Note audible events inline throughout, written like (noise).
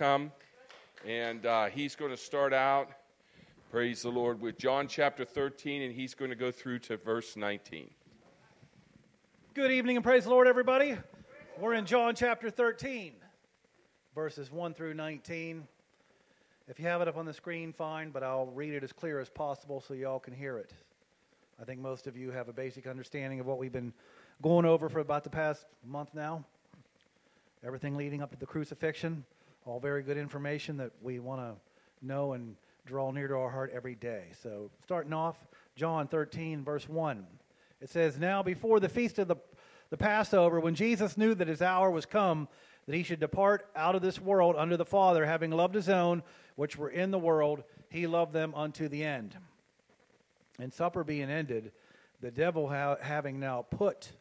come, and uh, he's going to start out, praise the Lord, with John chapter 13, and he's going to go through to verse 19. Good evening and praise the Lord, everybody. We're in John chapter 13, verses 1 through 19. If you have it up on the screen, fine, but I'll read it as clear as possible so y'all can hear it. I think most of you have a basic understanding of what we've been going over for about the past month now. Everything leading up to the crucifixion, all very good information that we want to know and draw near to our heart every day. So, starting off, John 13, verse 1. It says, Now before the feast of the, the Passover, when Jesus knew that his hour was come, that he should depart out of this world unto the Father, having loved his own which were in the world, he loved them unto the end. And supper being ended, the devil ha- having now put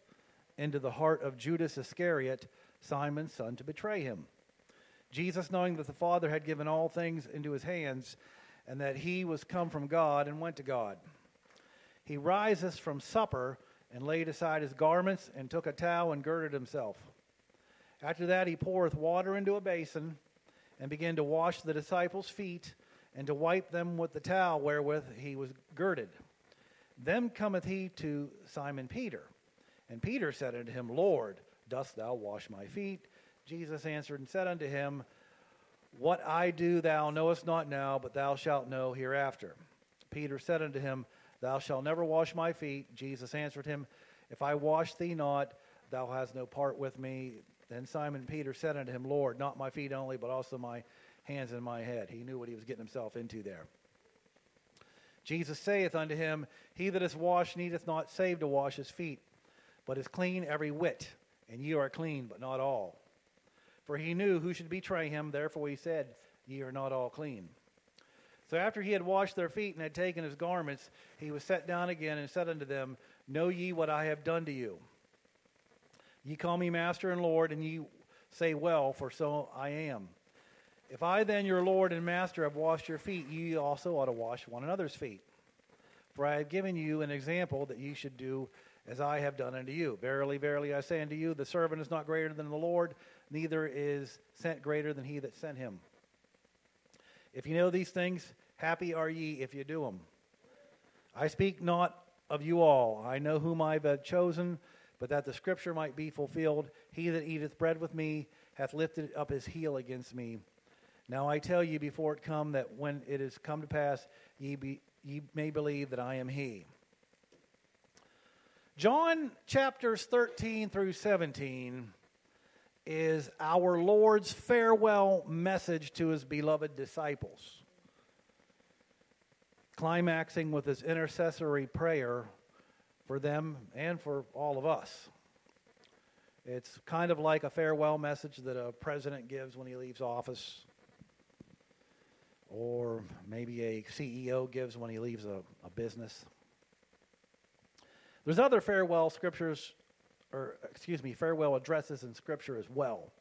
into the heart of Judas Iscariot, Simon's son, to betray him. Jesus, knowing that the Father had given all things into his hands, and that he was come from God and went to God, he riseth from supper and laid aside his garments and took a towel and girded himself. After that, he poureth water into a basin and began to wash the disciples' feet and to wipe them with the towel wherewith he was girded. Then cometh he to Simon Peter. And Peter said unto him, Lord, dost thou wash my feet? Jesus answered and said unto him, What I do thou knowest not now, but thou shalt know hereafter. Peter said unto him, Thou shalt never wash my feet. Jesus answered him, If I wash thee not, thou hast no part with me. Then Simon Peter said unto him, Lord, not my feet only, but also my hands and my head. He knew what he was getting himself into there. Jesus saith unto him, He that is washed needeth not save to wash his feet, but is clean every whit, and ye are clean, but not all. For he knew who should betray him, therefore he said, Ye are not all clean. So after he had washed their feet and had taken his garments, he was set down again and said unto them, Know ye what I have done to you? Ye call me Master and Lord, and ye say, Well, for so I am. If I then, your Lord and Master, have washed your feet, ye also ought to wash one another's feet. For I have given you an example that ye should do as I have done unto you. Verily, verily, I say unto you, the servant is not greater than the Lord, neither is sent greater than he that sent him. If you know these things, happy are ye if you do them. I speak not of you all. I know whom I have uh, chosen but that the scripture might be fulfilled He that eateth bread with me hath lifted up his heel against me. Now I tell you before it come that when it is come to pass, ye, be, ye may believe that I am He. John chapters 13 through 17 is our Lord's farewell message to his beloved disciples, climaxing with his intercessory prayer for them and for all of us. It's kind of like a farewell message that a president gives when he leaves office, or maybe a CEO gives when he leaves a, a business. There's other farewell scriptures, or excuse me, farewell addresses in Scripture as well.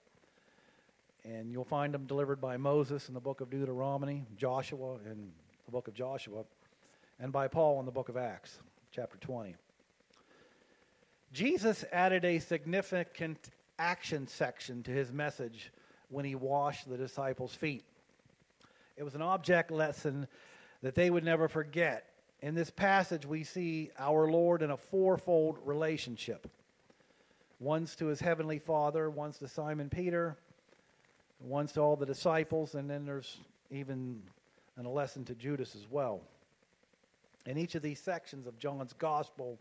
And you'll find them delivered by Moses in the book of Deuteronomy, Joshua in the book of Joshua, and by Paul in the book of Acts, chapter 20. Jesus added a significant action section to his message when he washed the disciples' feet. It was an object lesson that they would never forget. In this passage, we see our Lord in a fourfold relationship one's to his heavenly Father, one's to Simon Peter, one's to all the disciples, and then there's even and a lesson to Judas as well. In each of these sections of John's gospel,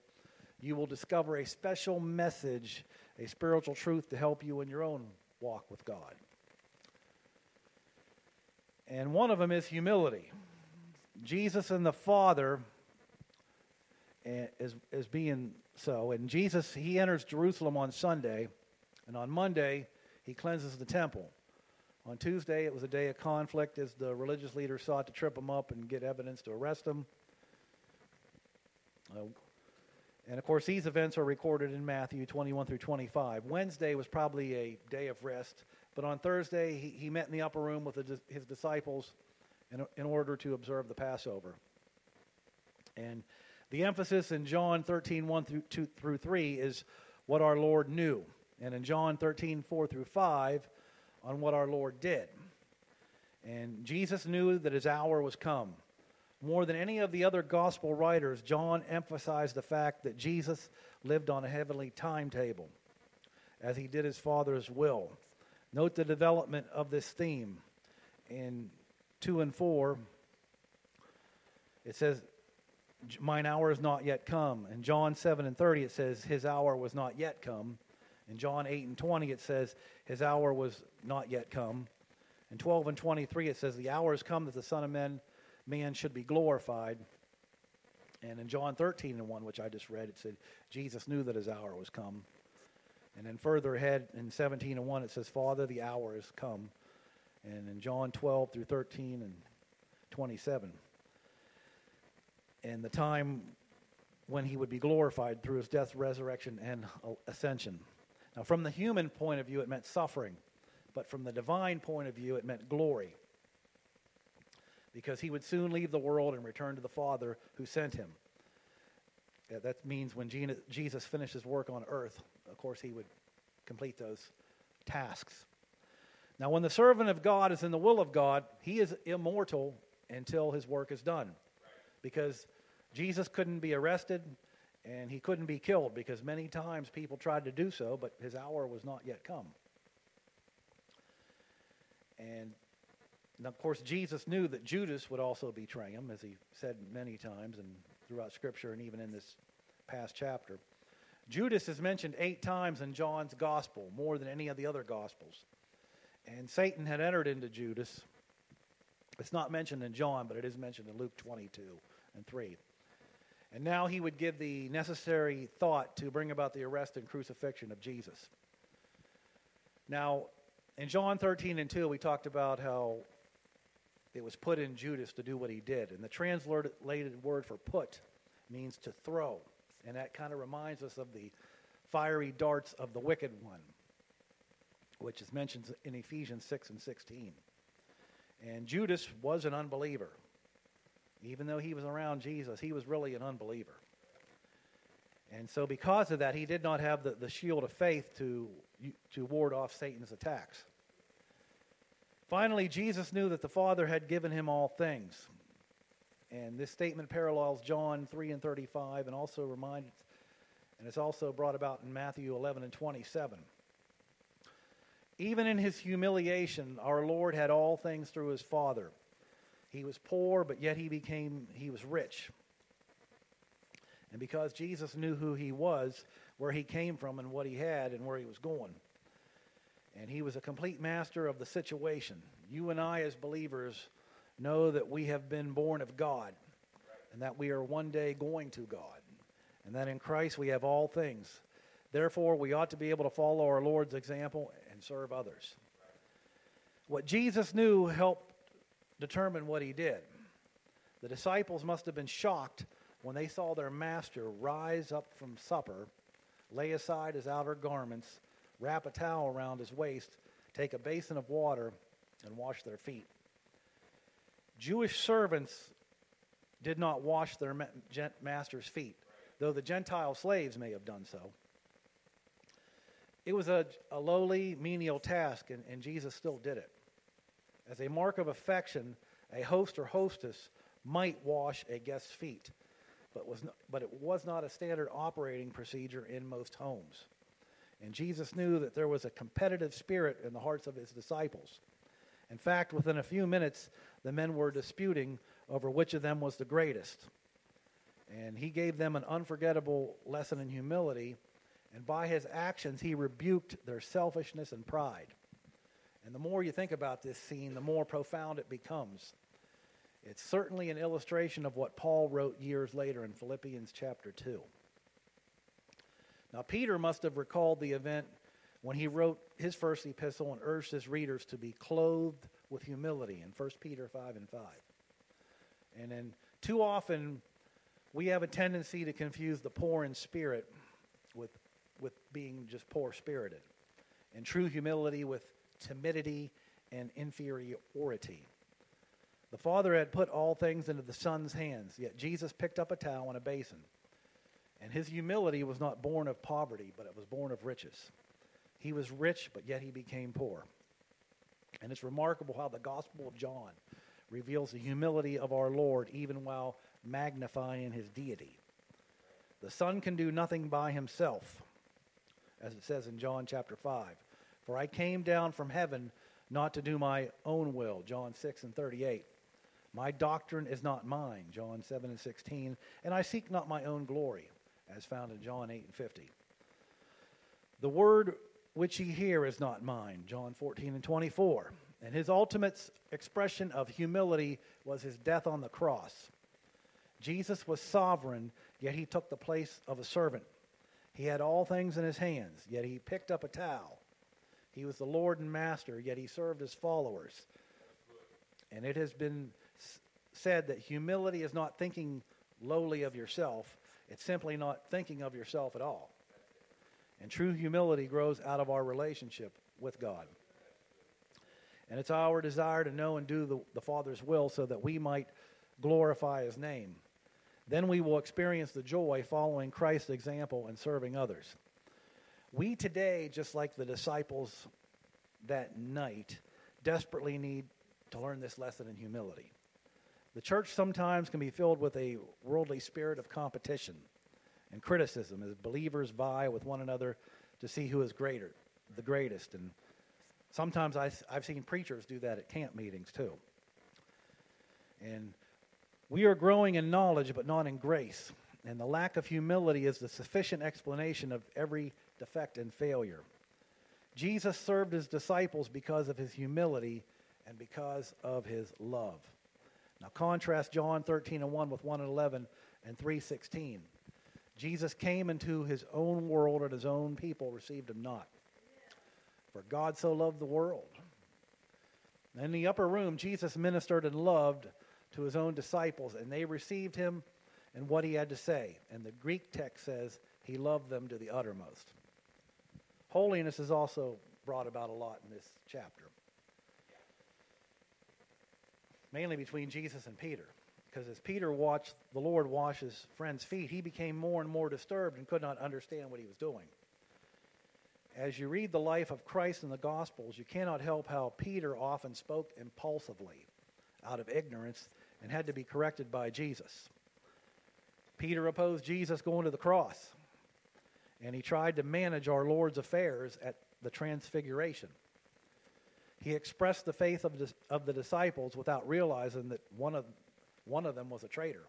you will discover a special message, a spiritual truth to help you in your own walk with God. And one of them is humility. Jesus and the Father eh, is, is being so. And Jesus, he enters Jerusalem on Sunday, and on Monday, he cleanses the temple. On Tuesday, it was a day of conflict as the religious leaders sought to trip him up and get evidence to arrest him. Uh, and of course, these events are recorded in Matthew 21 through 25. Wednesday was probably a day of rest, but on Thursday, he, he met in the upper room with his disciples in, in order to observe the Passover. And the emphasis in John 13, 1 through, 2 through 3 is what our Lord knew. And in John 13, 4 through 5, on what our Lord did. And Jesus knew that his hour was come. More than any of the other gospel writers, John emphasized the fact that Jesus lived on a heavenly timetable as he did his Father's will. Note the development of this theme. In 2 and 4, it says, Mine hour is not yet come. In John 7 and 30, it says, His hour was not yet come. In John 8 and 20, it says, His hour was not yet come. In 12 and 23, it says, The hour has come that the Son of Man, man should be glorified. And in John 13 and 1, which I just read, it said, Jesus knew that his hour was come. And then further ahead in 17 and 1, it says, Father, the hour has come. And in John 12 through 13 and 27, and the time when he would be glorified through his death, resurrection, and ascension. Now, from the human point of view, it meant suffering, but from the divine point of view, it meant glory. Because he would soon leave the world and return to the Father who sent him. That means when Jesus finished his work on earth, of course, he would complete those tasks. Now, when the servant of God is in the will of God, he is immortal until his work is done. Because Jesus couldn't be arrested and he couldn't be killed because many times people tried to do so, but his hour was not yet come. And, and of course, Jesus knew that Judas would also betray him, as he said many times and throughout Scripture and even in this past chapter. Judas is mentioned eight times in John's gospel, more than any of the other gospels. And Satan had entered into Judas. It's not mentioned in John, but it is mentioned in Luke 22 and 3. And now he would give the necessary thought to bring about the arrest and crucifixion of Jesus. Now, in John 13 and 2, we talked about how it was put in Judas to do what he did. And the translated word for put means to throw. And that kind of reminds us of the fiery darts of the wicked one, which is mentioned in Ephesians 6 and 16. And Judas was an unbeliever. Even though he was around Jesus, he was really an unbeliever. And so, because of that, he did not have the, the shield of faith to, to ward off Satan's attacks. Finally, Jesus knew that the Father had given him all things. And this statement parallels John 3 and 35 and also reminds, and it's also brought about in Matthew 11 and 27. Even in his humiliation, our Lord had all things through his Father. He was poor, but yet he became, he was rich. And because Jesus knew who he was, where he came from, and what he had, and where he was going. And he was a complete master of the situation. You and I, as believers, know that we have been born of God and that we are one day going to God and that in Christ we have all things. Therefore, we ought to be able to follow our Lord's example and serve others. What Jesus knew helped determine what he did. The disciples must have been shocked when they saw their master rise up from supper, lay aside his outer garments, wrap a towel around his waist, take a basin of water, and wash their feet. Jewish servants did not wash their master's feet, though the Gentile slaves may have done so. It was a, a lowly, menial task, and, and Jesus still did it. As a mark of affection, a host or hostess might wash a guest's feet, but, was but it was not a standard operating procedure in most homes. And Jesus knew that there was a competitive spirit in the hearts of his disciples. In fact, within a few minutes, the men were disputing over which of them was the greatest. And he gave them an unforgettable lesson in humility, and by his actions, he rebuked their selfishness and pride. And the more you think about this scene, the more profound it becomes. It's certainly an illustration of what Paul wrote years later in Philippians chapter 2. Now, Peter must have recalled the event when he wrote his first epistle and urged his readers to be clothed with humility in 1 Peter 5 and 5. And then too often we have a tendency to confuse the poor in spirit with, with being just poor spirited, and true humility with timidity and inferiority. The Father had put all things into the Son's hands, yet Jesus picked up a towel and a basin. And his humility was not born of poverty, but it was born of riches. He was rich, but yet he became poor. And it's remarkable how the Gospel of John reveals the humility of our Lord even while magnifying his deity. The Son can do nothing by himself, as it says in John chapter 5. For I came down from heaven not to do my own will, John 6 and 38. My doctrine is not mine, John 7 and 16, and I seek not my own glory, as found in John 8 and 50. The word which ye hear is not mine, John 14 and 24. And his ultimate expression of humility was his death on the cross. Jesus was sovereign, yet he took the place of a servant. He had all things in his hands, yet he picked up a towel. He was the Lord and Master, yet he served his followers. And it has been said that humility is not thinking lowly of yourself, it's simply not thinking of yourself at all. And true humility grows out of our relationship with God. And it's our desire to know and do the, the Father's will so that we might glorify His name. Then we will experience the joy following Christ's example and serving others. We today, just like the disciples that night, desperately need to learn this lesson in humility. The church sometimes can be filled with a worldly spirit of competition and criticism as believers vie with one another to see who is greater, the greatest. And sometimes I've seen preachers do that at camp meetings too. And we are growing in knowledge, but not in grace. And the lack of humility is the sufficient explanation of every defect and failure. Jesus served his disciples because of his humility and because of his love. Now contrast John 13 and 1 with 1 and 11 and 3:16. Jesus came into his own world and his own people received him not. For God so loved the world. In the upper room, Jesus ministered and loved to his own disciples, and they received him and what he had to say. And the Greek text says he loved them to the uttermost. Holiness is also brought about a lot in this chapter, mainly between Jesus and Peter. Because as Peter watched the Lord wash his friend's feet, he became more and more disturbed and could not understand what he was doing. As you read the life of Christ in the Gospels, you cannot help how Peter often spoke impulsively out of ignorance and had to be corrected by Jesus. Peter opposed Jesus going to the cross, and he tried to manage our Lord's affairs at the Transfiguration. He expressed the faith of, the, of the disciples without realizing that one of, one of them was a traitor.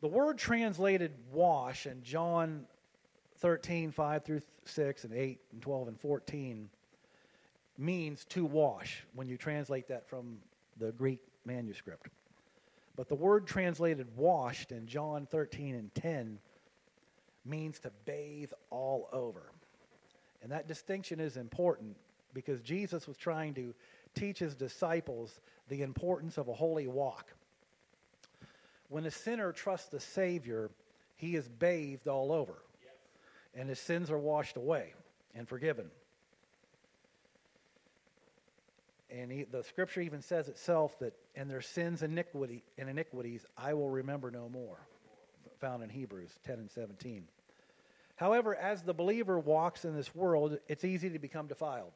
The word translated wash in John 13, 5 through 6, and 8, and 12, and 14 means to wash when you translate that from the Greek manuscript. But the word translated washed in John 13 and 10 means to bathe all over. And that distinction is important because Jesus was trying to teach his disciples the importance of a holy walk. When a sinner trusts the Savior, he is bathed all over, and his sins are washed away and forgiven. And he, the scripture even says itself that, and their sins iniquity, and iniquities I will remember no more, found in Hebrews 10 and 17. However, as the believer walks in this world, it's easy to become defiled.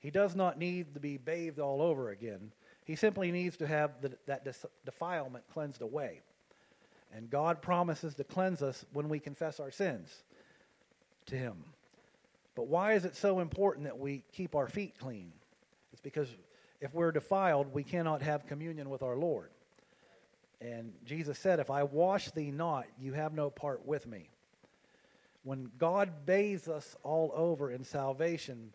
He does not need to be bathed all over again. He simply needs to have the, that defilement cleansed away. And God promises to cleanse us when we confess our sins to Him. But why is it so important that we keep our feet clean? It's because if we're defiled, we cannot have communion with our Lord. And Jesus said, If I wash thee not, you have no part with me. When God bathes us all over in salvation,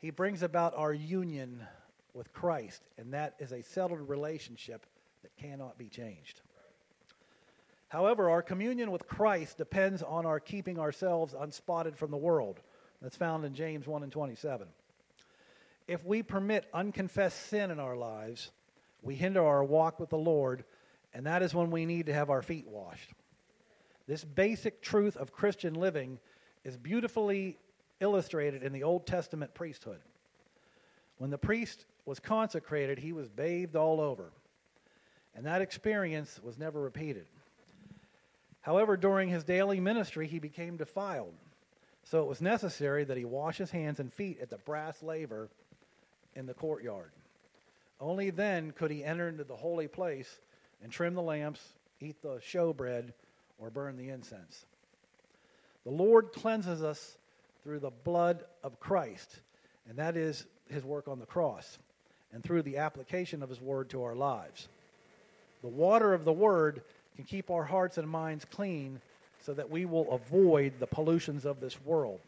he brings about our union with Christ, and that is a settled relationship that cannot be changed. However, our communion with Christ depends on our keeping ourselves unspotted from the world. That's found in James 1 and 27 if we permit unconfessed sin in our lives, we hinder our walk with the Lord, and that is when we need to have our feet washed. This basic truth of Christian living is beautifully illustrated in the Old Testament priesthood. When the priest was consecrated, he was bathed all over, and that experience was never repeated. However, during his daily ministry, he became defiled. So it was necessary that he wash his hands and feet at the brass laver in the courtyard. Only then could he enter into the holy place and trim the lamps, eat the showbread, or burn the incense. The Lord cleanses us through the blood of Christ, and that is his work on the cross, and through the application of his word to our lives. The water of the word can keep our hearts and minds clean so that we will avoid the pollutions of this world.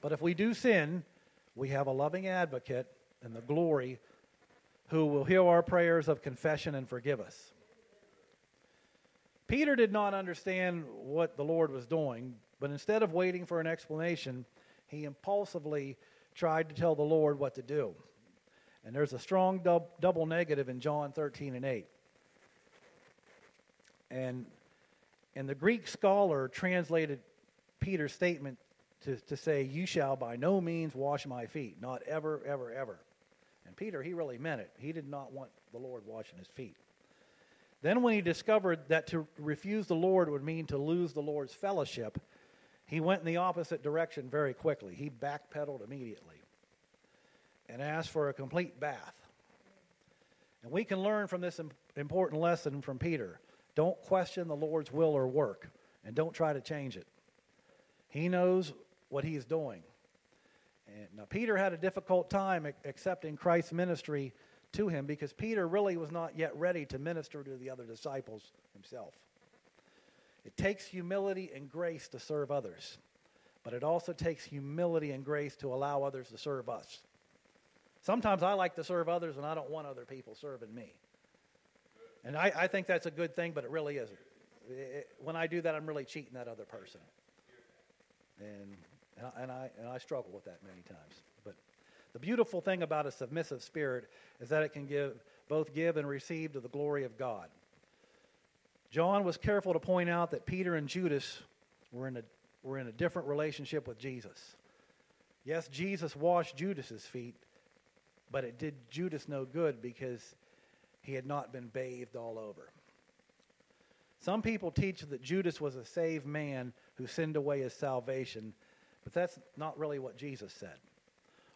But if we do sin, we have a loving advocate in the glory who will hear our prayers of confession and forgive us. Peter did not understand what the Lord was doing, but instead of waiting for an explanation, he impulsively tried to tell the Lord what to do. And there's a strong dub- double negative in John 13 and 8. And, and the Greek scholar translated Peter's statement to, to say, You shall by no means wash my feet, not ever, ever, ever. And Peter, he really meant it. He did not want the Lord washing his feet. Then, when he discovered that to refuse the Lord would mean to lose the Lord's fellowship, he went in the opposite direction very quickly. He backpedaled immediately and asked for a complete bath. And we can learn from this important lesson from Peter. Don't question the Lord's will or work, and don't try to change it. He knows what he's doing. And now, Peter had a difficult time accepting Christ's ministry to him because Peter really was not yet ready to minister to the other disciples himself. It takes humility and grace to serve others, but it also takes humility and grace to allow others to serve us. Sometimes I like to serve others and I don't want other people serving me. And I, I think that's a good thing, but it really isn't. It, when I do that, I'm really cheating that other person. And, and, I, and, I, and I struggle with that many times. The beautiful thing about a submissive spirit is that it can give both give and receive to the glory of God. John was careful to point out that Peter and Judas were in a, were in a different relationship with Jesus. Yes, Jesus washed Judas's feet, but it did Judas no good because he had not been bathed all over. Some people teach that Judas was a saved man who sinned away his salvation, but that's not really what Jesus said.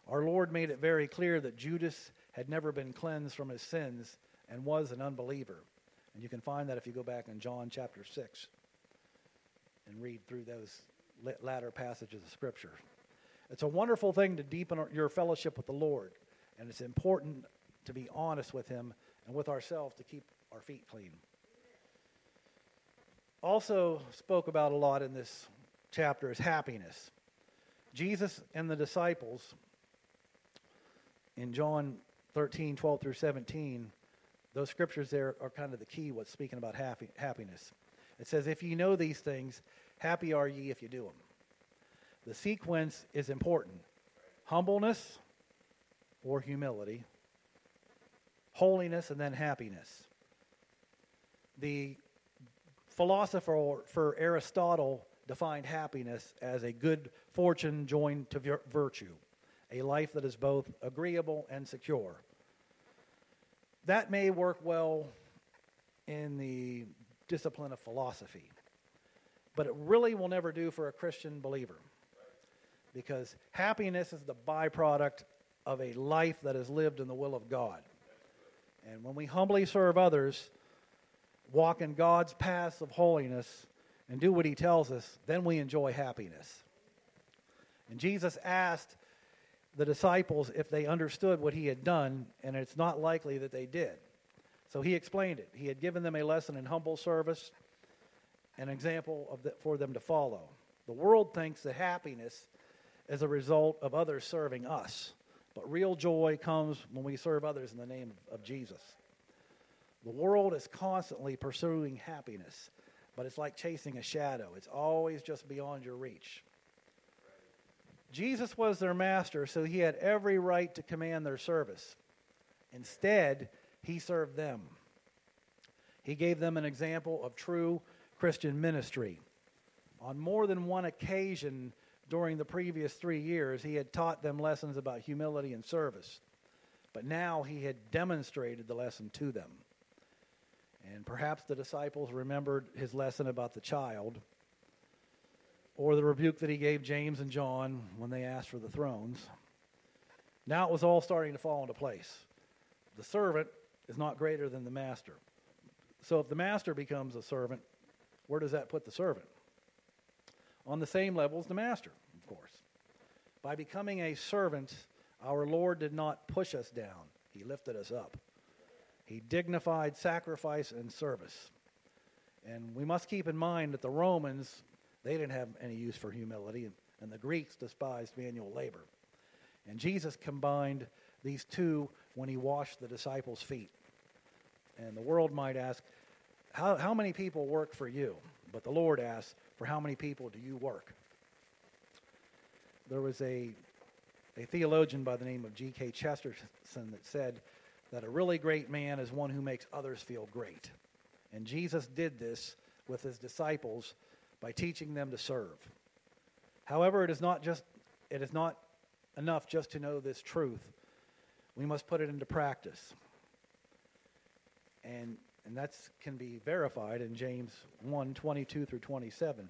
Our Lord made it very clear that Judas had never been cleansed from his sins and was an unbeliever. And you can find that if you go back in John chapter 6 and read through those latter passages of Scripture. It's a wonderful thing to deepen your fellowship with the Lord, and it's important to be honest with Him and with ourselves to keep our feet clean. Also, spoke about a lot in this chapter is happiness. Jesus and the disciples in John 13, 12 through 17, those scriptures there are kind of the key what's speaking about happy, happiness. It says, If you know these things, happy are ye if you do them. The sequence is important humbleness or humility, holiness, and then happiness. The philosopher for Aristotle defined happiness as a good fortune joined to virtue, a life that is both agreeable and secure. That may work well in the discipline of philosophy, but it really will never do for a Christian believer because happiness is the byproduct of a life that is lived in the will of God. And when we humbly serve others, walk in God's paths of holiness, and do what He tells us, then we enjoy happiness. And Jesus asked the disciples if they understood what He had done, and it's not likely that they did. So He explained it. He had given them a lesson in humble service, an example the, for them to follow. The world thinks that happiness is a result of others serving us. But real joy comes when we serve others in the name of Jesus. The world is constantly pursuing happiness, but it's like chasing a shadow. It's always just beyond your reach. Jesus was their master, so he had every right to command their service. Instead, he served them. He gave them an example of true Christian ministry. On more than one occasion, during the previous three years, he had taught them lessons about humility and service. But now he had demonstrated the lesson to them. And perhaps the disciples remembered his lesson about the child, or the rebuke that he gave James and John when they asked for the thrones. Now it was all starting to fall into place. The servant is not greater than the master. So if the master becomes a servant, where does that put the servant? On the same level as the master, of course. By becoming a servant, our Lord did not push us down, He lifted us up. He dignified sacrifice and service. And we must keep in mind that the Romans, they didn't have any use for humility, and, and the Greeks despised manual labor. And Jesus combined these two when he washed the disciples' feet. And the world might ask, how, how many people work for you? But the Lord asks, for how many people do you work? There was a, a theologian by the name of G.K. Chesterton that said that a really great man is one who makes others feel great. And Jesus did this with his disciples by teaching them to serve. However, it is not just it is not enough just to know this truth. We must put it into practice. And and that can be verified in James 1 22 through 27,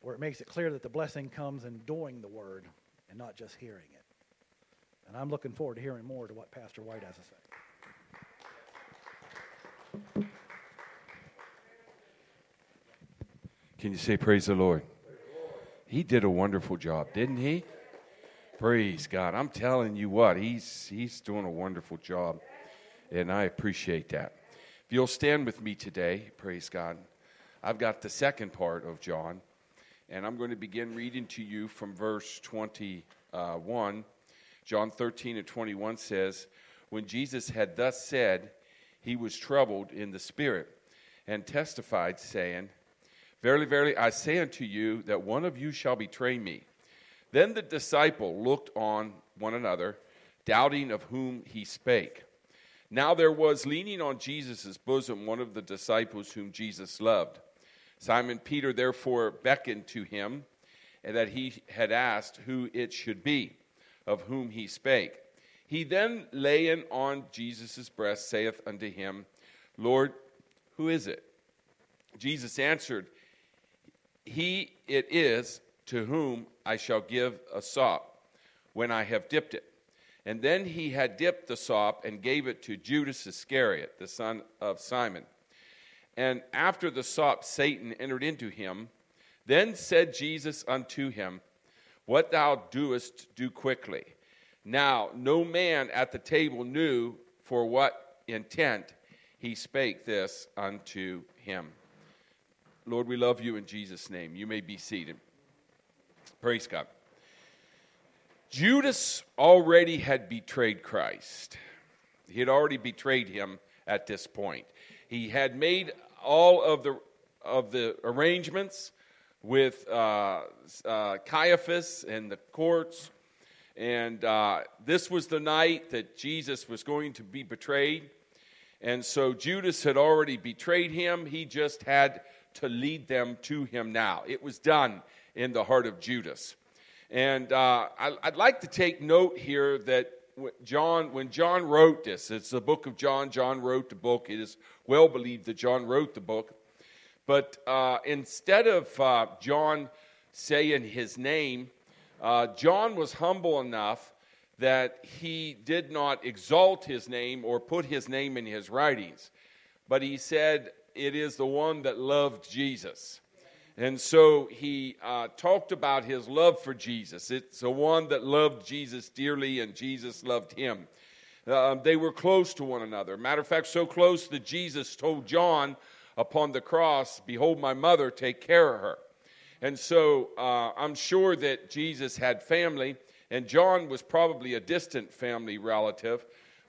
where it makes it clear that the blessing comes in doing the word and not just hearing it. And I'm looking forward to hearing more to what Pastor White has to say. Can you say, Praise the Lord? He did a wonderful job, didn't he? Praise God. I'm telling you what, he's, he's doing a wonderful job and I appreciate that. If you'll stand with me today, praise God. I've got the second part of John, and I'm going to begin reading to you from verse 21. John 13 and 21 says, When Jesus had thus said, he was troubled in the spirit and testified, saying, Verily, verily, I say unto you that one of you shall betray me. Then the disciple looked on one another, doubting of whom he spake. Now there was leaning on Jesus' bosom one of the disciples whom Jesus loved. Simon Peter therefore beckoned to him, and that he had asked who it should be, of whom he spake. He then, laying on Jesus' breast, saith unto him, Lord, who is it? Jesus answered, He it is to whom I shall give a sop when I have dipped it. And then he had dipped the sop and gave it to Judas Iscariot, the son of Simon. And after the sop, Satan entered into him. Then said Jesus unto him, What thou doest, do quickly. Now, no man at the table knew for what intent he spake this unto him. Lord, we love you in Jesus' name. You may be seated. Praise God. Judas already had betrayed Christ. He had already betrayed him at this point. He had made all of the, of the arrangements with uh, uh, Caiaphas and the courts. And uh, this was the night that Jesus was going to be betrayed. And so Judas had already betrayed him. He just had to lead them to him now. It was done in the heart of Judas. And uh, I, would like to take note here that John, when John wrote this, it's the book of John. John wrote the book. It is well believed that John wrote the book. But uh, instead of uh, John saying his name, uh, John was humble enough that he did not exalt his name or put his name in his writings, but he said, It is the one that loved Jesus. And so he uh, talked about his love for Jesus. It's the one that loved Jesus dearly, and Jesus loved him. Uh, they were close to one another. Matter of fact, so close that Jesus told John upon the cross, Behold, my mother, take care of her. And so uh, I'm sure that Jesus had family, and John was probably a distant family relative,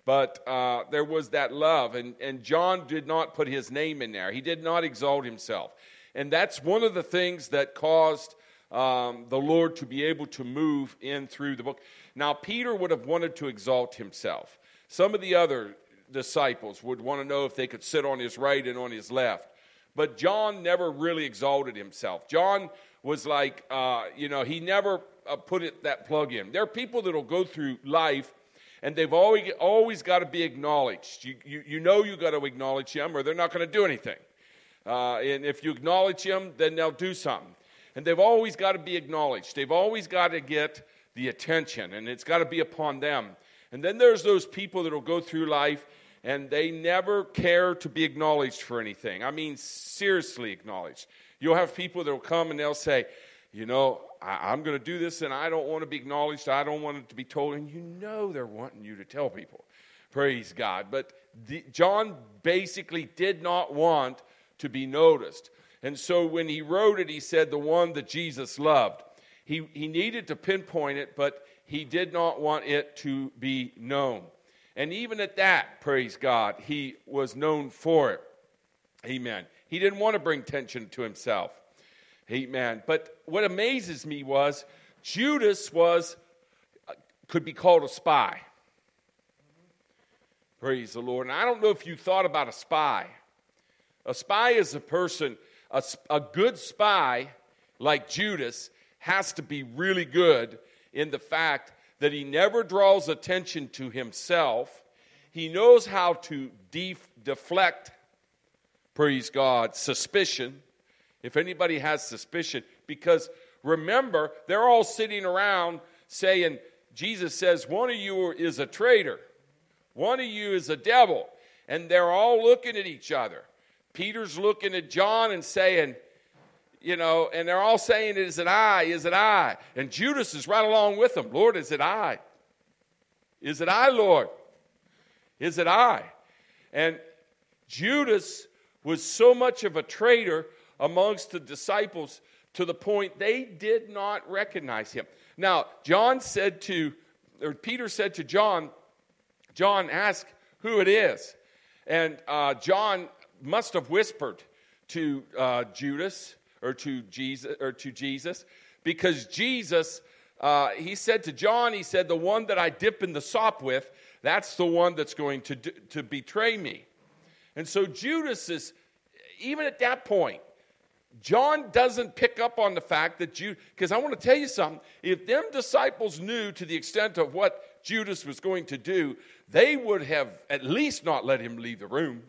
but uh, there was that love. And, and John did not put his name in there, he did not exalt himself. And that's one of the things that caused um, the Lord to be able to move in through the book. Now, Peter would have wanted to exalt himself. Some of the other disciples would want to know if they could sit on his right and on his left. But John never really exalted himself. John was like, uh, you know, he never uh, put it, that plug in. There are people that will go through life and they've always, always got to be acknowledged. You, you, you know you got to acknowledge them or they're not going to do anything. Uh, and if you acknowledge them, then they'll do something. And they've always got to be acknowledged. They've always got to get the attention, and it's got to be upon them. And then there's those people that will go through life and they never care to be acknowledged for anything. I mean, seriously acknowledged. You'll have people that will come and they'll say, You know, I, am going to do this and I don't want to be acknowledged. I don't want it to be told. And you know they're wanting you to tell people. Praise God. But the, John basically did not want to be noticed. And so when he wrote it, he said, The one that Jesus loved. He, he needed to pinpoint it, but he did not want it to be known. And even at that, praise God, he was known for it. Amen. He didn't want to bring tension to himself. Amen. But what amazes me was Judas was uh, could be called a spy. Praise the Lord. And I don't know if you thought about a spy. A spy is a person, a, a good spy like Judas has to be really good in the fact that he never draws attention to himself. He knows how to def- deflect, praise God, suspicion. If anybody has suspicion, because remember, they're all sitting around saying, Jesus says, one of you is a traitor, one of you is a devil. And they're all looking at each other. Peter's looking at John and saying, you know, and they're all saying, Is it I? Is it I? And Judas is right along with them. Lord, is it I? Is it I, Lord? Is it I? And Judas was so much of a traitor amongst the disciples to the point they did not recognize him. Now, John said to, or Peter said to John, John, ask who it is. And uh, John must have whispered to uh, Judas or to Jesus or to Jesus because Jesus uh, he said to John he said the one that I dip in the sop with that's the one that's going to to betray me and so Judas is even at that point John doesn't pick up on the fact that Judas because I want to tell you something if them disciples knew to the extent of what Judas was going to do they would have at least not let him leave the room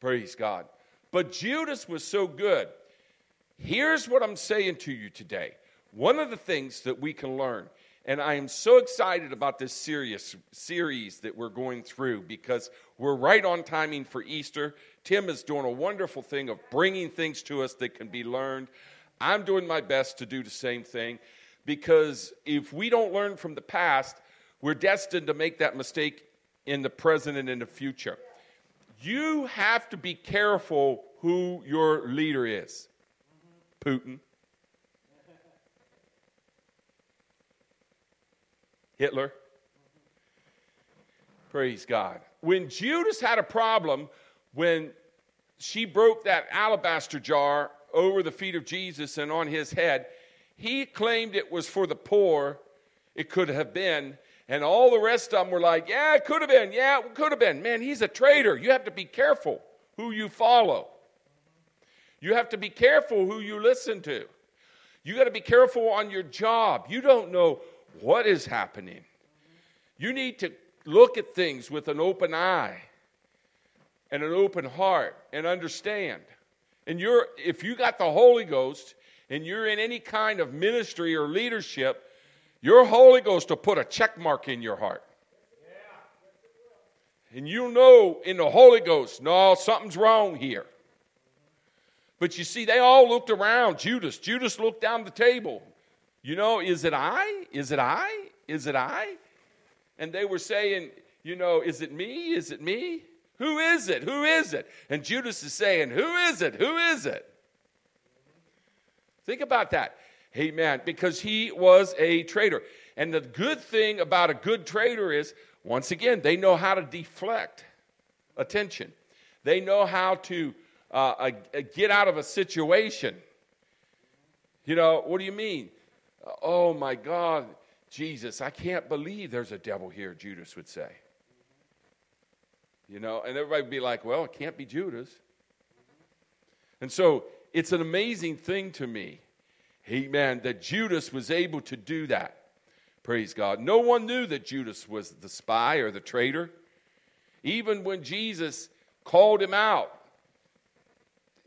praise God but Judas was so good. Here's what I'm saying to you today. One of the things that we can learn, and I am so excited about this serious series that we're going through because we're right on timing for Easter. Tim is doing a wonderful thing of bringing things to us that can be learned. I'm doing my best to do the same thing because if we don't learn from the past, we're destined to make that mistake in the present and in the future you have to be careful who your leader is. Putin. Hitler. Praise God. When Judas had a problem, when she broke that alabaster jar over the feet of Jesus and on his head, he claimed it was for the poor. It could have been. And all the rest of them were like, yeah, it could have been. Yeah, it could have been. Man, he's a traitor. You have to be careful who you follow. You have to be careful who you listen to. You got to be careful on your job. You don't know what is happening. You need to look at things with an open eye and an open heart and understand. And you're if you got the Holy Ghost and you're in any kind of ministry or leadership, your Holy Ghost will put a check mark in your heart. And you know in the Holy Ghost, no, something's wrong here. But you see, they all looked around. Judas, Judas looked down the table. You know, is it I? Is it I? Is it I? And they were saying, you know, is it me? Is it me? Who is it? Who is it? And Judas is saying, Who is it? Who is it? Think about that. Amen. Because he was a traitor. And the good thing about a good traitor is, once again, they know how to deflect attention, they know how to uh, uh, get out of a situation. You know, what do you mean? Oh my God, Jesus, I can't believe there's a devil here, Judas would say. You know, and everybody would be like, well, it can't be Judas. And so it's an amazing thing to me Amen. That Judas was able to do that. Praise God. No one knew that Judas was the spy or the traitor. Even when Jesus called him out,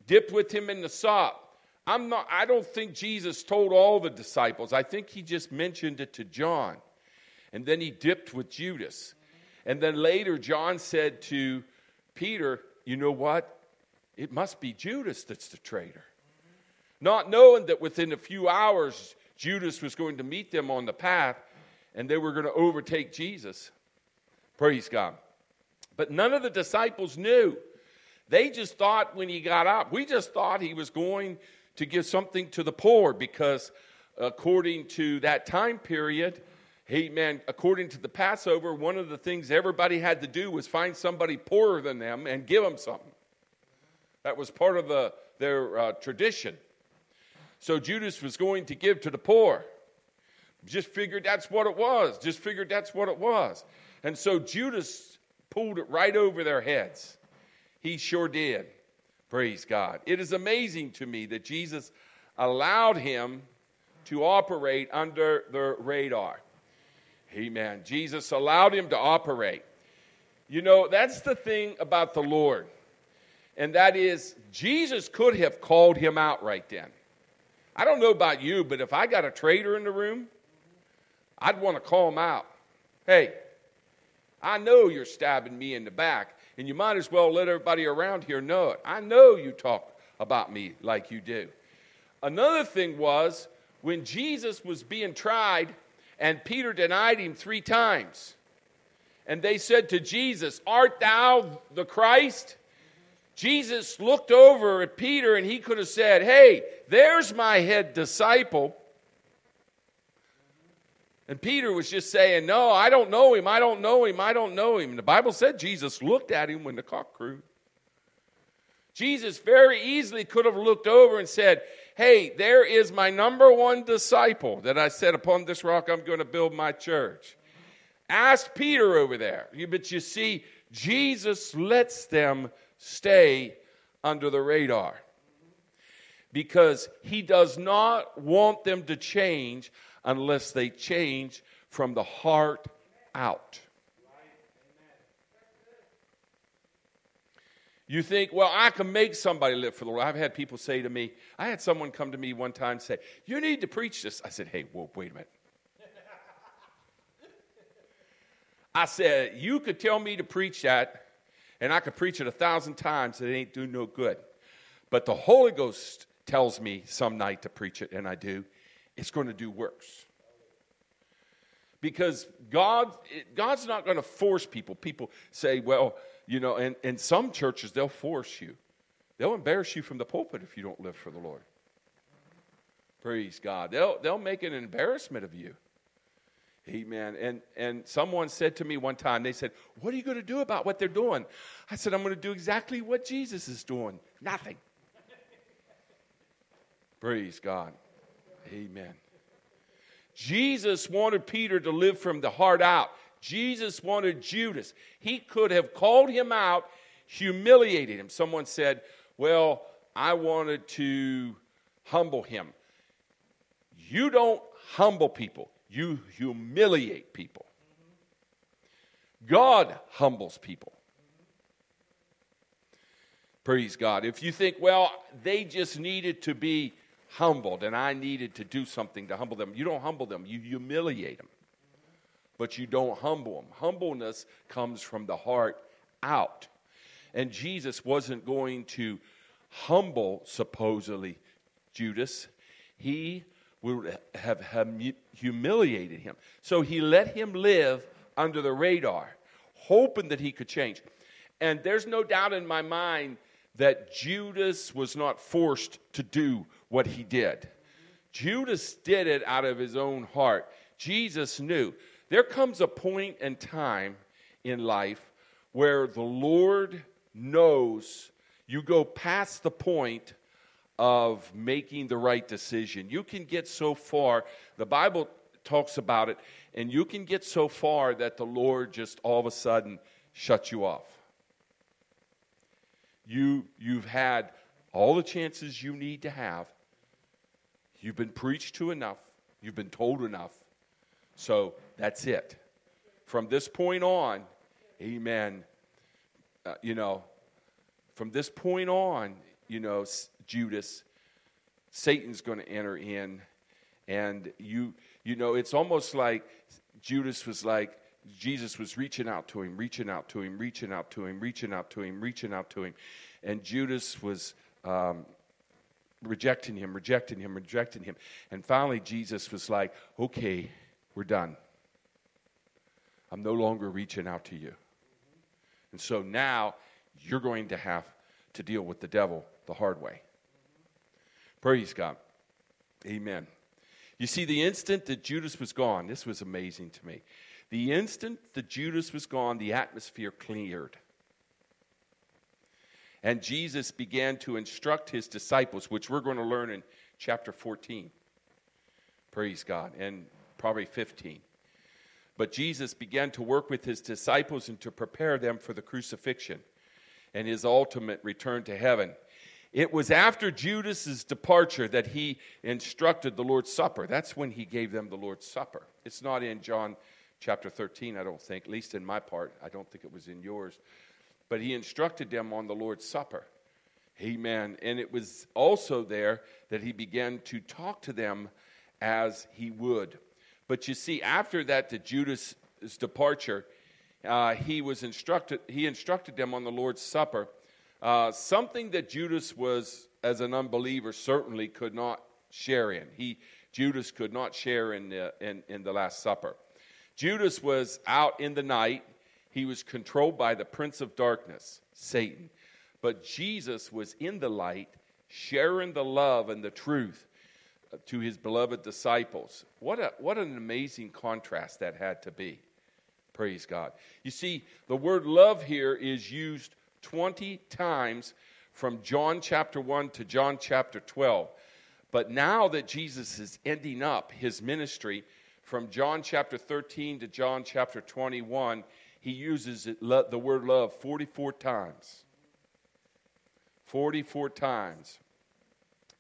dipped with him in the sop. I'm not, I don't think Jesus told all the disciples. I think he just mentioned it to John. And then he dipped with Judas. And then later, John said to Peter, You know what? It must be Judas that's the traitor. Not knowing that within a few hours, Judas was going to meet them on the path and they were going to overtake Jesus. Praise God. But none of the disciples knew. They just thought when he got up, we just thought he was going to give something to the poor because according to that time period, amen, according to the Passover, one of the things everybody had to do was find somebody poorer than them and give them something. That was part of the, their uh, tradition. So Judas was going to give to the poor. Just figured that's what it was. Just figured that's what it was. And so Judas pulled it right over their heads. He sure did. Praise God. It is amazing to me that Jesus allowed him to operate under the radar. Amen. Jesus allowed him to operate. You know, that's the thing about the Lord. And that is, Jesus could have called him out right then. I don't know about you, but if I got a traitor in the room, I'd want to call him out. Hey, I know you're stabbing me in the back, and you might as well let everybody around here know it. I know you talk about me like you do. Another thing was when Jesus was being tried and Peter denied him three times. And they said to Jesus, Art thou the Christ? Jesus looked over at Peter and he could have said, Hey, there's my head disciple. And Peter was just saying, No, I don't know him. I don't know him. I don't know him. And the Bible said Jesus looked at him when the cock crew. Jesus very easily could have looked over and said, Hey, there is my number one disciple that I said, Upon this rock I'm going to build my church. Ask Peter over there. But you see, Jesus lets them stay under the radar because he does not want them to change unless they change from the heart out. You think, well, I can make somebody live for the Lord. I've had people say to me, I had someone come to me one time and say, You need to preach this. I said, Hey, whoa, wait a minute. (laughs) I said, You could tell me to preach that, and I could preach it a thousand times, it ain't do no good. But the Holy Ghost tells me some night to preach it, and I do it's going to do worse. Because God, God's not going to force people. People say, well, you know, and in some churches, they'll force you. They'll embarrass you from the pulpit if you don't live for the Lord. Praise God. They'll, they'll make an embarrassment of you. Amen. And, and someone said to me one time, they said, What are you going to do about what they're doing? I said, I'm going to do exactly what Jesus is doing nothing. Praise God. Amen. Jesus wanted Peter to live from the heart out. Jesus wanted Judas. He could have called him out, humiliated him. Someone said, Well, I wanted to humble him. You don't humble people, you humiliate people. God humbles people. Praise God. If you think, well, they just needed to be humbled, and I needed to do something to humble them. You don't humble them, you humiliate them. But you don't humble them. Humbleness comes from the heart out. And Jesus wasn't going to humble, supposedly, Judas. He would have humiliated him. So he let him live under the radar, hoping that he could change. And there's no doubt in my mind that Judas was not forced to do what he did. Judas did it out of his own heart. Jesus knew. There comes a point in time in life where the Lord knows you go past the point of making the right decision. You can get so far, the Bible talks about it, and you can get so far that the Lord just all of a sudden shuts you off. You, you've had all the chances you need to have, You've been preached to enough, you've been told enough. So that's it. From this point on, amen. Uh, you know, from this point on, you know, Judas, Satan's going to enter in, and you, you know, it's almost like Judas was like, Jesus was reaching out to him, reaching out to him, reaching out to him, reaching out to him, reaching out to him. And Judas was um, rejecting him, rejecting him, rejecting him. And finally, Jesus was like, okay, we're done. I'm no longer reaching out to you. And so now you're going to have to deal with the devil the hard way. Praise God. Amen. You see, the instant that Judas was gone, this was amazing to me. The instant that Judas was gone, the atmosphere cleared. And Jesus began to instruct his disciples, which we're going to learn in chapter 14. Praise God. And probably 15. But Jesus began to work with his disciples and to prepare them for the crucifixion and his ultimate return to heaven. It was after Judas's departure that he instructed the Lord's Supper. That's when he gave them the Lord's Supper. It's not in John chapter 13, I don't think, at least in my part. I don't think it was in yours. But he instructed them on the Lord's Supper. Amen. And it was also there that he began to talk to them as he would. But you see, after that, the Judas' departure, uh, he was instructed. He instructed them on the Lord's Supper, uh, something that Judas was, as an unbeliever, certainly could not share in. He Judas could not share in the, in, in the Last Supper. Judas was out in the night. He was controlled by the prince of darkness, Satan. But Jesus was in the light, sharing the love and the truth to his beloved disciples. What, a, what an amazing contrast that had to be. Praise God. You see, the word love here is used 20 times from John chapter 1 to John chapter 12. But now that Jesus is ending up his ministry from John chapter 13 to John chapter 21, he uses it, the word love 44 times. 44 times.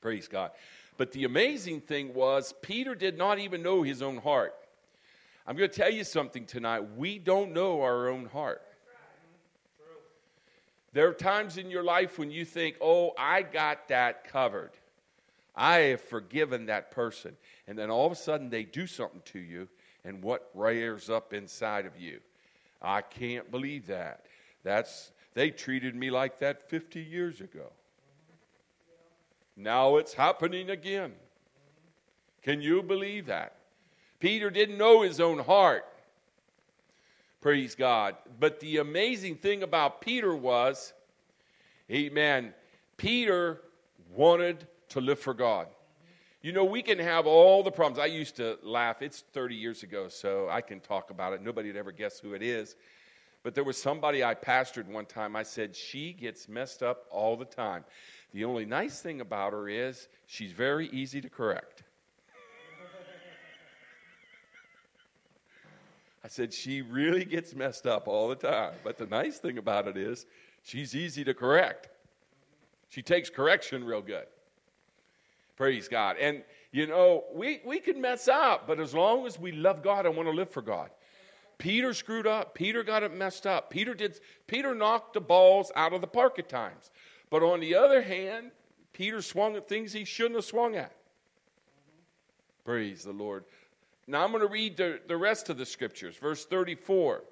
Praise God. But the amazing thing was, Peter did not even know his own heart. I'm going to tell you something tonight. We don't know our own heart. There are times in your life when you think, oh, I got that covered. I have forgiven that person. And then all of a sudden they do something to you, and what rears up inside of you? I can't believe that. That's they treated me like that 50 years ago. Now it's happening again. Can you believe that? Peter didn't know his own heart. Praise God. But the amazing thing about Peter was, amen, Peter wanted to live for God. You know, we can have all the problems. I used to laugh. It's 30 years ago, so I can talk about it. Nobody would ever guess who it is. But there was somebody I pastored one time. I said, She gets messed up all the time. The only nice thing about her is she's very easy to correct. I said, she really gets messed up all the time. But the nice thing about it is she's easy to correct. She takes correction real good. Praise God. And, you know, we, we can mess up, but as long as we love God and want to live for God. Peter screwed up. Peter got it messed up. Peter did Peter knocked the balls out of the park at times. But on the other hand, Peter swung at things he shouldn't have swung at. Praise the Lord. Now I'm going to read the, the rest of the scriptures. Verse 34.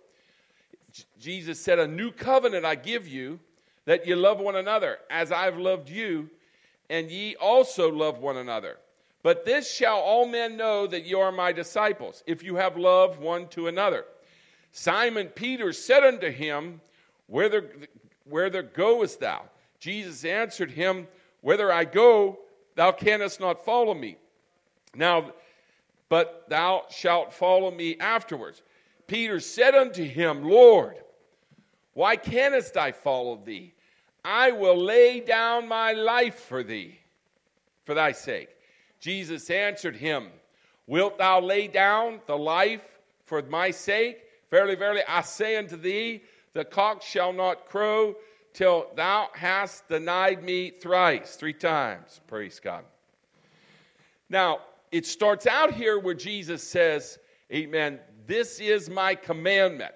J- Jesus said, A new covenant I give you, that ye love one another, as I've loved you, and ye also love one another. But this shall all men know that ye are my disciples, if you have love one to another. Simon Peter said unto him, Whither, whither goest thou? Jesus answered him, Whither I go, thou canst not follow me. Now, but thou shalt follow me afterwards. Peter said unto him, Lord, why canst I follow thee? I will lay down my life for thee, for thy sake. Jesus answered him, Wilt thou lay down the life for my sake? Verily, verily, I say unto thee, the cock shall not crow till thou hast denied me thrice, three times. Praise God. Now, it starts out here where Jesus says, Amen, this is my commandment.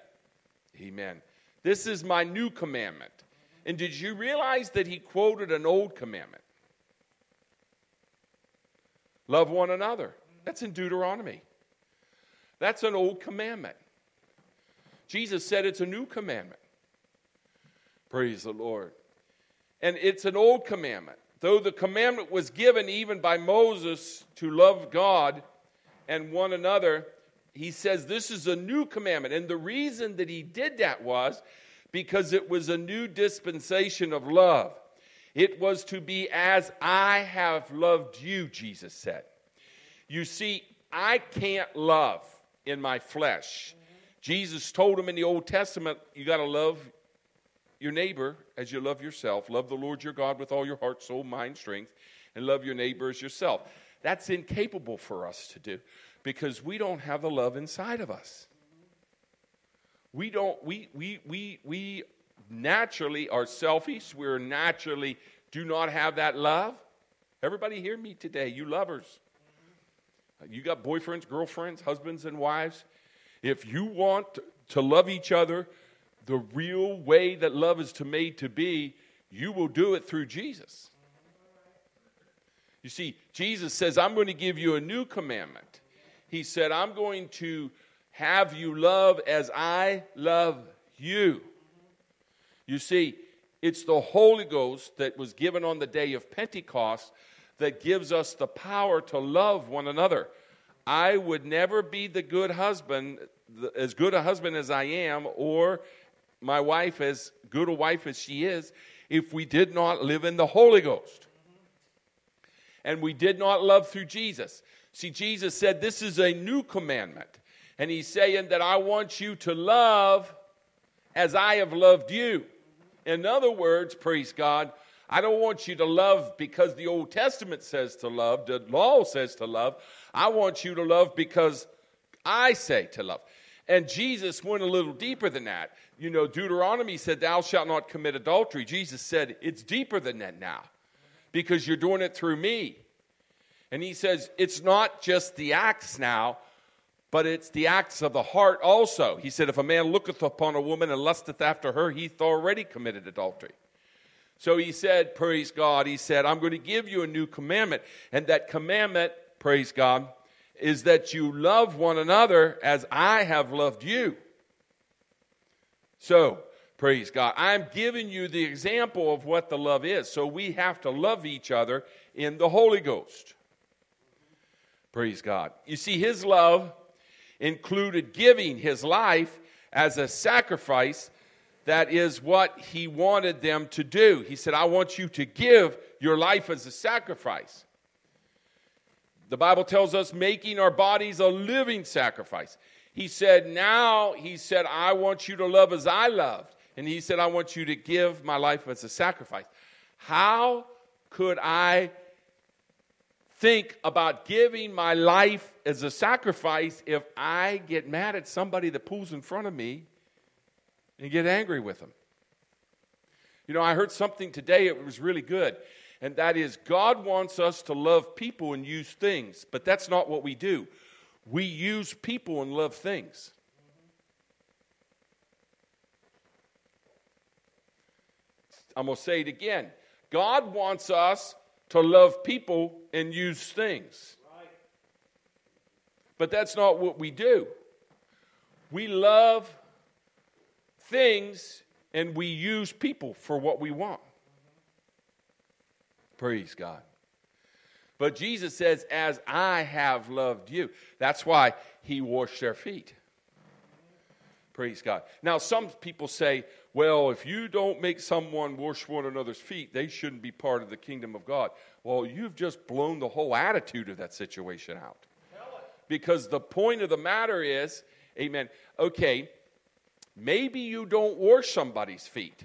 Amen. This is my new commandment. And did you realize that he quoted an old commandment? Love one another. That's in Deuteronomy. That's an old commandment. Jesus said it's a new commandment. Praise the Lord. And it's an old commandment. Though the commandment was given even by Moses to love God and one another, he says this is a new commandment. And the reason that he did that was because it was a new dispensation of love. It was to be as I have loved you, Jesus said. You see, I can't love in my flesh. Jesus told him in the Old Testament, you got to love your neighbor as you love yourself. Love the Lord your God with all your heart, soul, mind, strength, and love your neighbor as yourself. That's incapable for us to do because we don't have the love inside of us. We don't, we, we, we, we naturally are selfish. We're naturally do not have that love. Everybody hear me today, you lovers. You got boyfriends, girlfriends, husbands, and wives. If you want to love each other the real way that love is to made to be, you will do it through Jesus. You see, Jesus says, I'm going to give you a new commandment. He said, I'm going to have you love as I love you. You see, it's the Holy Ghost that was given on the day of Pentecost that gives us the power to love one another. I would never be the good husband, as good a husband as I am, or my wife as good a wife as she is, if we did not live in the Holy Ghost. And we did not love through Jesus. See, Jesus said, This is a new commandment. And he's saying that I want you to love as I have loved you. In other words, praise God, I don't want you to love because the Old Testament says to love, the law says to love. I want you to love because I say to love. And Jesus went a little deeper than that. You know, Deuteronomy said, Thou shalt not commit adultery. Jesus said, It's deeper than that now because you're doing it through me. And he says, It's not just the acts now, but it's the acts of the heart also. He said, If a man looketh upon a woman and lusteth after her, he'th already committed adultery. So he said, Praise God, he said, I'm going to give you a new commandment. And that commandment, praise God, is that you love one another as I have loved you. So, praise God. I'm giving you the example of what the love is. So we have to love each other in the Holy Ghost. Praise God. You see, his love included giving his life as a sacrifice. That is what he wanted them to do. He said, I want you to give your life as a sacrifice. The Bible tells us making our bodies a living sacrifice. He said, Now, he said, I want you to love as I loved. And he said, I want you to give my life as a sacrifice. How could I think about giving my life as a sacrifice if I get mad at somebody that pulls in front of me and get angry with them. You know, I heard something today, it was really good, and that is God wants us to love people and use things, but that's not what we do. We use people and love things. I'm going to say it again. God wants us to love people and use things. But that's not what we do. We love things and we use people for what we want. Mm-hmm. Praise God. But Jesus says, As I have loved you. That's why he washed their feet. Praise God. Now, some people say, well, if you don't make someone wash one another's feet, they shouldn't be part of the kingdom of God. Well, you've just blown the whole attitude of that situation out. Because the point of the matter is, amen, okay, maybe you don't wash somebody's feet,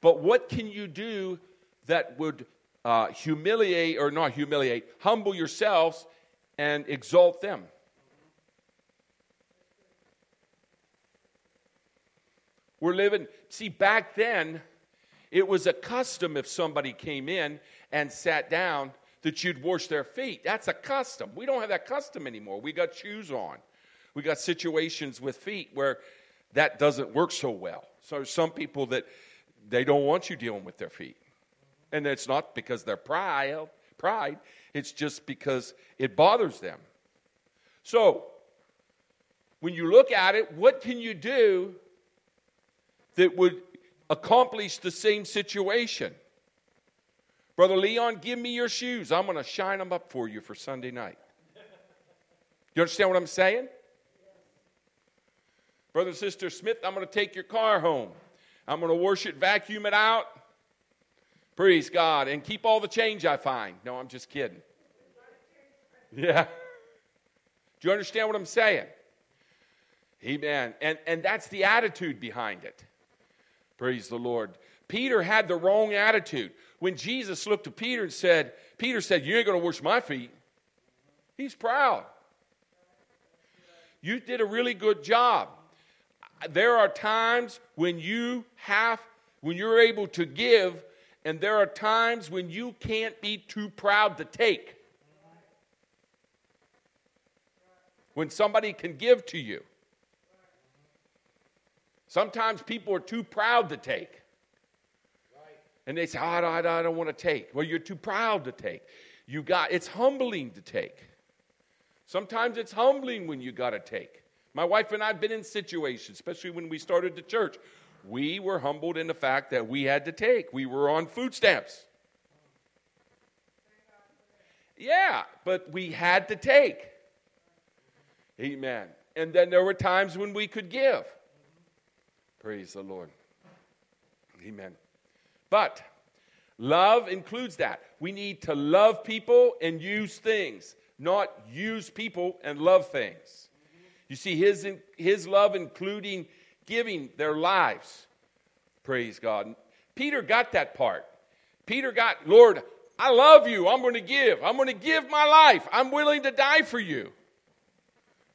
but what can you do that would uh, humiliate, or not humiliate, humble yourselves and exalt them? We're living, see, back then, it was a custom if somebody came in and sat down that you'd wash their feet. That's a custom. We don't have that custom anymore. We got shoes on. We got situations with feet where that doesn't work so well. So some people that they don't want you dealing with their feet. And it's not because they're proud, pride, it's just because it bothers them. So, when you look at it, what can you do that would accomplish the same situation? Brother Leon, give me your shoes. I'm going to shine them up for you for Sunday night. You understand what I'm saying? Brother and Sister Smith, I'm going to take your car home. I'm going to wash it, vacuum it out. Praise God. And keep all the change I find. No, I'm just kidding. Yeah. Do you understand what I'm saying? Amen. And, and that's the attitude behind it. Praise the Lord. Peter had the wrong attitude. When Jesus looked at Peter and said, Peter said, You ain't going to wash my feet. He's proud. You did a really good job. There are times when you have, when you're able to give, and there are times when you can't be too proud to take. When somebody can give to you. Sometimes people are too proud to take. And they say, oh, I, don't, I don't want to take. Well, you're too proud to take. You got, it's humbling to take. Sometimes it's humbling when you got to take. My wife and I have been in situations, especially when we started the church. We were humbled in the fact that we had to take. We were on food stamps. Yeah, but we had to take. Amen. And then there were times when we could give. Praise the Lord. Amen. But love includes that. We need to love people and use things not use people and love things. You see, his, his love including giving their lives. Praise God. Peter got that part. Peter got, Lord, I love you. I'm going to give. I'm going to give my life. I'm willing to die for you.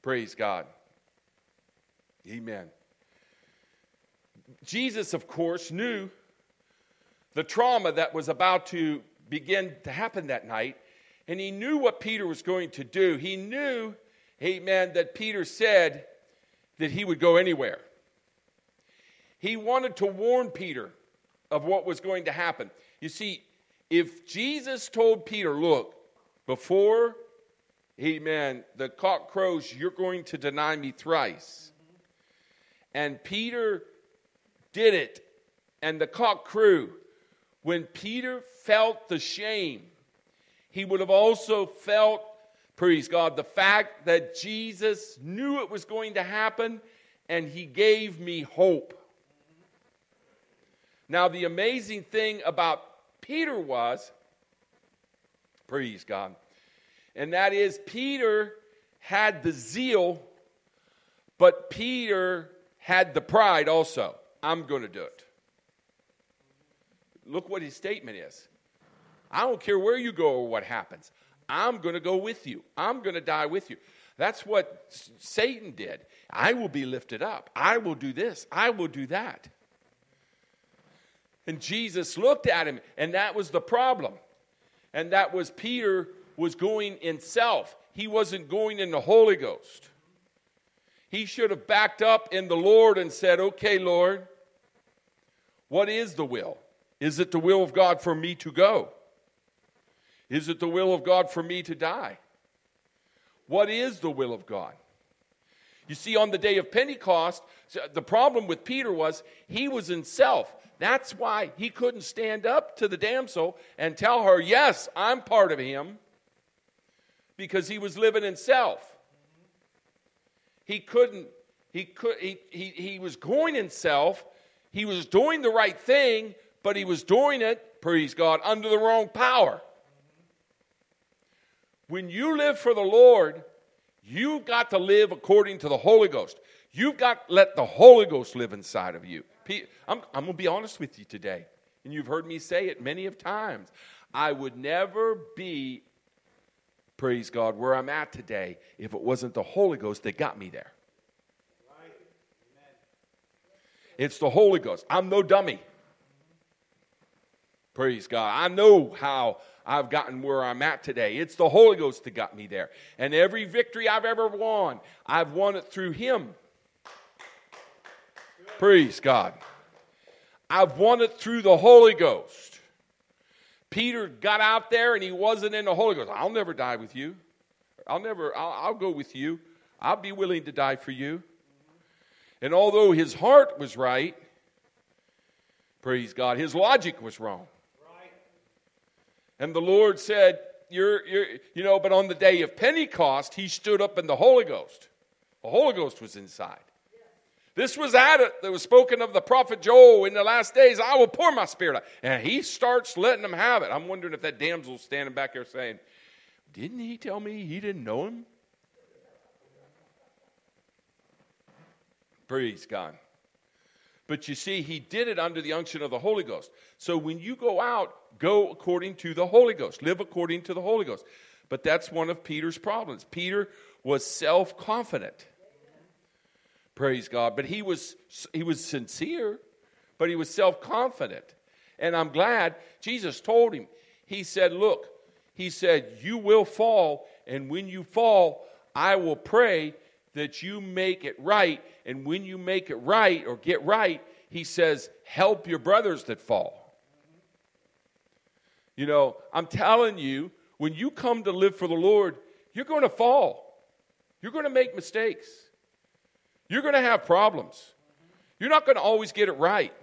Praise God. Amen. Jesus, of course, knew the trauma that was about to begin to happen that night and he knew what Peter was going to do. He knew, amen, that Peter said that he would go anywhere. He wanted to warn Peter of what was going to happen. You see, if Jesus told Peter, look, before, amen, the cock crows, you're going to deny me thrice. And Peter did it, and the cock crew. When Peter felt the shame, he would have also felt, praise God, the fact that Jesus knew it was going to happen and he gave me hope. Now, the amazing thing about Peter was, praise God, and that is Peter had the zeal, but Peter had the pride also. I'm going to do it. Look what his statement is. I don't care where you go or what happens. I'm going to go with you. I'm going to die with you. That's what Satan did. I will be lifted up. I will do this. I will do that. And Jesus looked at him, and that was the problem. And that was Peter was going in self. He wasn't going in the Holy Ghost. He should have backed up in the Lord and said, Okay, Lord, what is the will? Is it the will of God for me to go? Is it the will of God for me to die? What is the will of God? You see, on the day of Pentecost, the problem with Peter was he was in self. That's why he couldn't stand up to the damsel and tell her, Yes, I'm part of him, because he was living in self. He couldn't, he, could, he, he, he was going in self, he was doing the right thing, but he was doing it, praise God, under the wrong power. When you live for the Lord, you've got to live according to the Holy Ghost. You've got to let the Holy Ghost live inside of you. I'm, I'm going to be honest with you today, and you've heard me say it many of times. I would never be, praise God, where I'm at today if it wasn't the Holy Ghost that got me there. It's the Holy Ghost. I'm no dummy. Praise God. I know how I've gotten where I'm at today. It's the Holy Ghost that got me there. And every victory I've ever won, I've won it through Him. Praise God. I've won it through the Holy Ghost. Peter got out there and he wasn't in the Holy Ghost. I'll never die with you. I'll never, I'll, I'll go with you. I'll be willing to die for you. And although his heart was right, praise God, his logic was wrong. And the Lord said, you're, you're, you know, but on the day of Pentecost, he stood up in the Holy Ghost. The Holy Ghost was inside. This was at it that was spoken of the prophet Joel in the last days. I will pour my spirit out. And he starts letting them have it. I'm wondering if that damsel's standing back there saying, Didn't he tell me he didn't know him? Praise God. But you see, he did it under the unction of the Holy Ghost. So when you go out, go according to the Holy Ghost, live according to the Holy Ghost. But that's one of Peter's problems. Peter was self confident. Praise God. But he was, he was sincere, but he was self confident. And I'm glad Jesus told him, He said, Look, He said, You will fall, and when you fall, I will pray that you make it right. And when you make it right or get right, He says, Help your brothers that fall. You know, I'm telling you, when you come to live for the Lord, you're going to fall. You're going to make mistakes. You're going to have problems. You're not going to always get it right.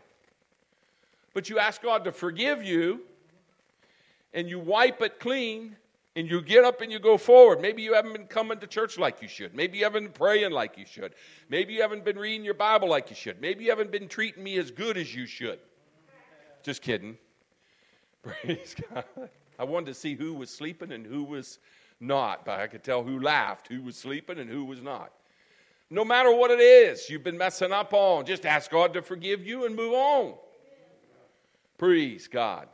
But you ask God to forgive you and you wipe it clean and you get up and you go forward. Maybe you haven't been coming to church like you should. Maybe you haven't been praying like you should. Maybe you haven't been reading your Bible like you should. Maybe you haven't been treating me as good as you should. Just kidding. (laughs) Praise God. I wanted to see who was sleeping and who was not, but I could tell who laughed, who was sleeping and who was not. No matter what it is you've been messing up on, just ask God to forgive you and move on. Praise God.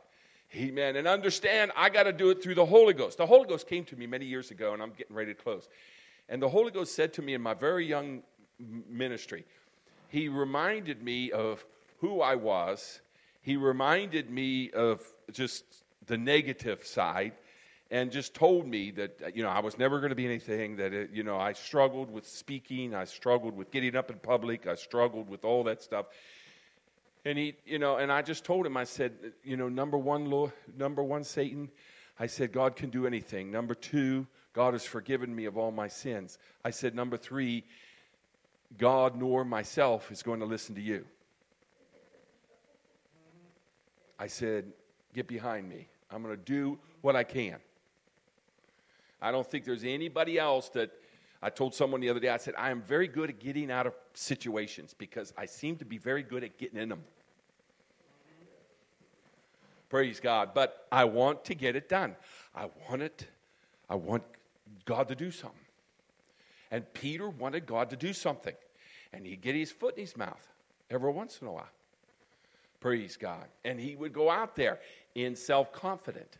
Amen. And understand, I got to do it through the Holy Ghost. The Holy Ghost came to me many years ago, and I'm getting ready to close. And the Holy Ghost said to me in my very young ministry, He reminded me of who I was. He reminded me of just the negative side and just told me that uh, you know I was never going to be anything that it, you know I struggled with speaking I struggled with getting up in public I struggled with all that stuff and he you know and I just told him I said you know number 1 Lord, number 1 Satan I said God can do anything number 2 God has forgiven me of all my sins I said number 3 God nor myself is going to listen to you I said get behind me I'm going to do what I can. I don't think there's anybody else that I told someone the other day, I said, I am very good at getting out of situations because I seem to be very good at getting in them. Praise God. But I want to get it done. I want it. I want God to do something. And Peter wanted God to do something. And he'd get his foot in his mouth every once in a while. Praise God. And he would go out there in self confident.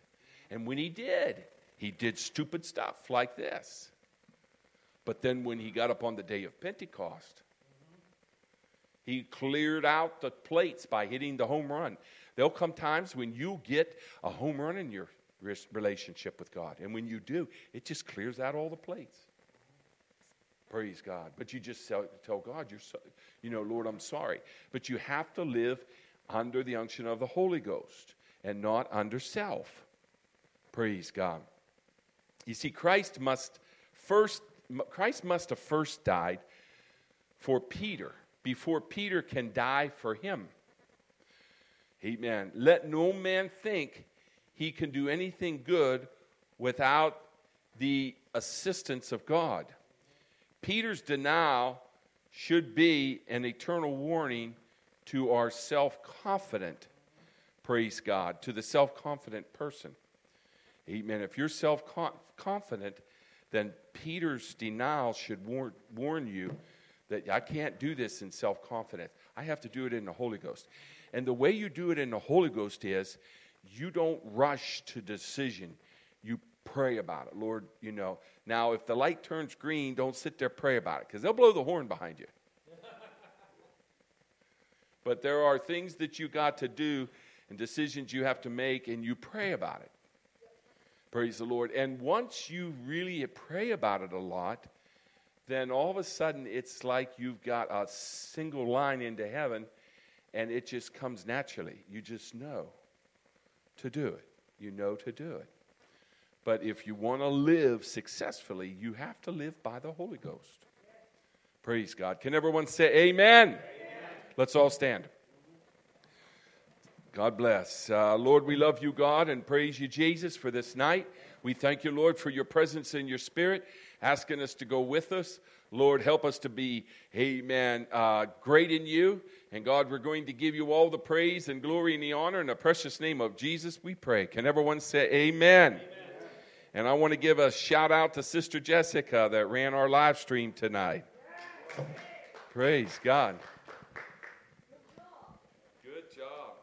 And when he did, he did stupid stuff like this. But then when he got up on the day of Pentecost, he cleared out the plates by hitting the home run. There'll come times when you get a home run in your relationship with God. And when you do, it just clears out all the plates. Praise God. But you just tell God, you're so, you know, Lord, I'm sorry. But you have to live under the unction of the Holy Ghost and not under self. Praise God. You see, Christ must first Christ must have first died for Peter before Peter can die for him. Amen. Let no man think he can do anything good without the assistance of God. Peter's denial should be an eternal warning to our self confident, praise God, to the self confident person. Amen. If you're self confident, then Peter's denial should warn, warn you that I can't do this in self confidence. I have to do it in the Holy Ghost. And the way you do it in the Holy Ghost is you don't rush to decision. You pray about it. Lord, you know. Now, if the light turns green, don't sit there pray about it because they'll blow the horn behind you. (laughs) but there are things that you got to do and decisions you have to make, and you pray about it. Praise the Lord. And once you really pray about it a lot, then all of a sudden it's like you've got a single line into heaven and it just comes naturally. You just know to do it. you know to do it. But if you want to live successfully, you have to live by the Holy Ghost. Praise God. Can everyone say amen? amen. Let's all stand. God bless. Uh, Lord, we love you, God, and praise you, Jesus, for this night. We thank you, Lord, for your presence and your spirit, asking us to go with us. Lord, help us to be, amen, uh, great in you. And God, we're going to give you all the praise and glory and the honor. In the precious name of Jesus, we pray. Can everyone say amen? amen. And I want to give a shout out to Sister Jessica that ran our live stream tonight. Praise God.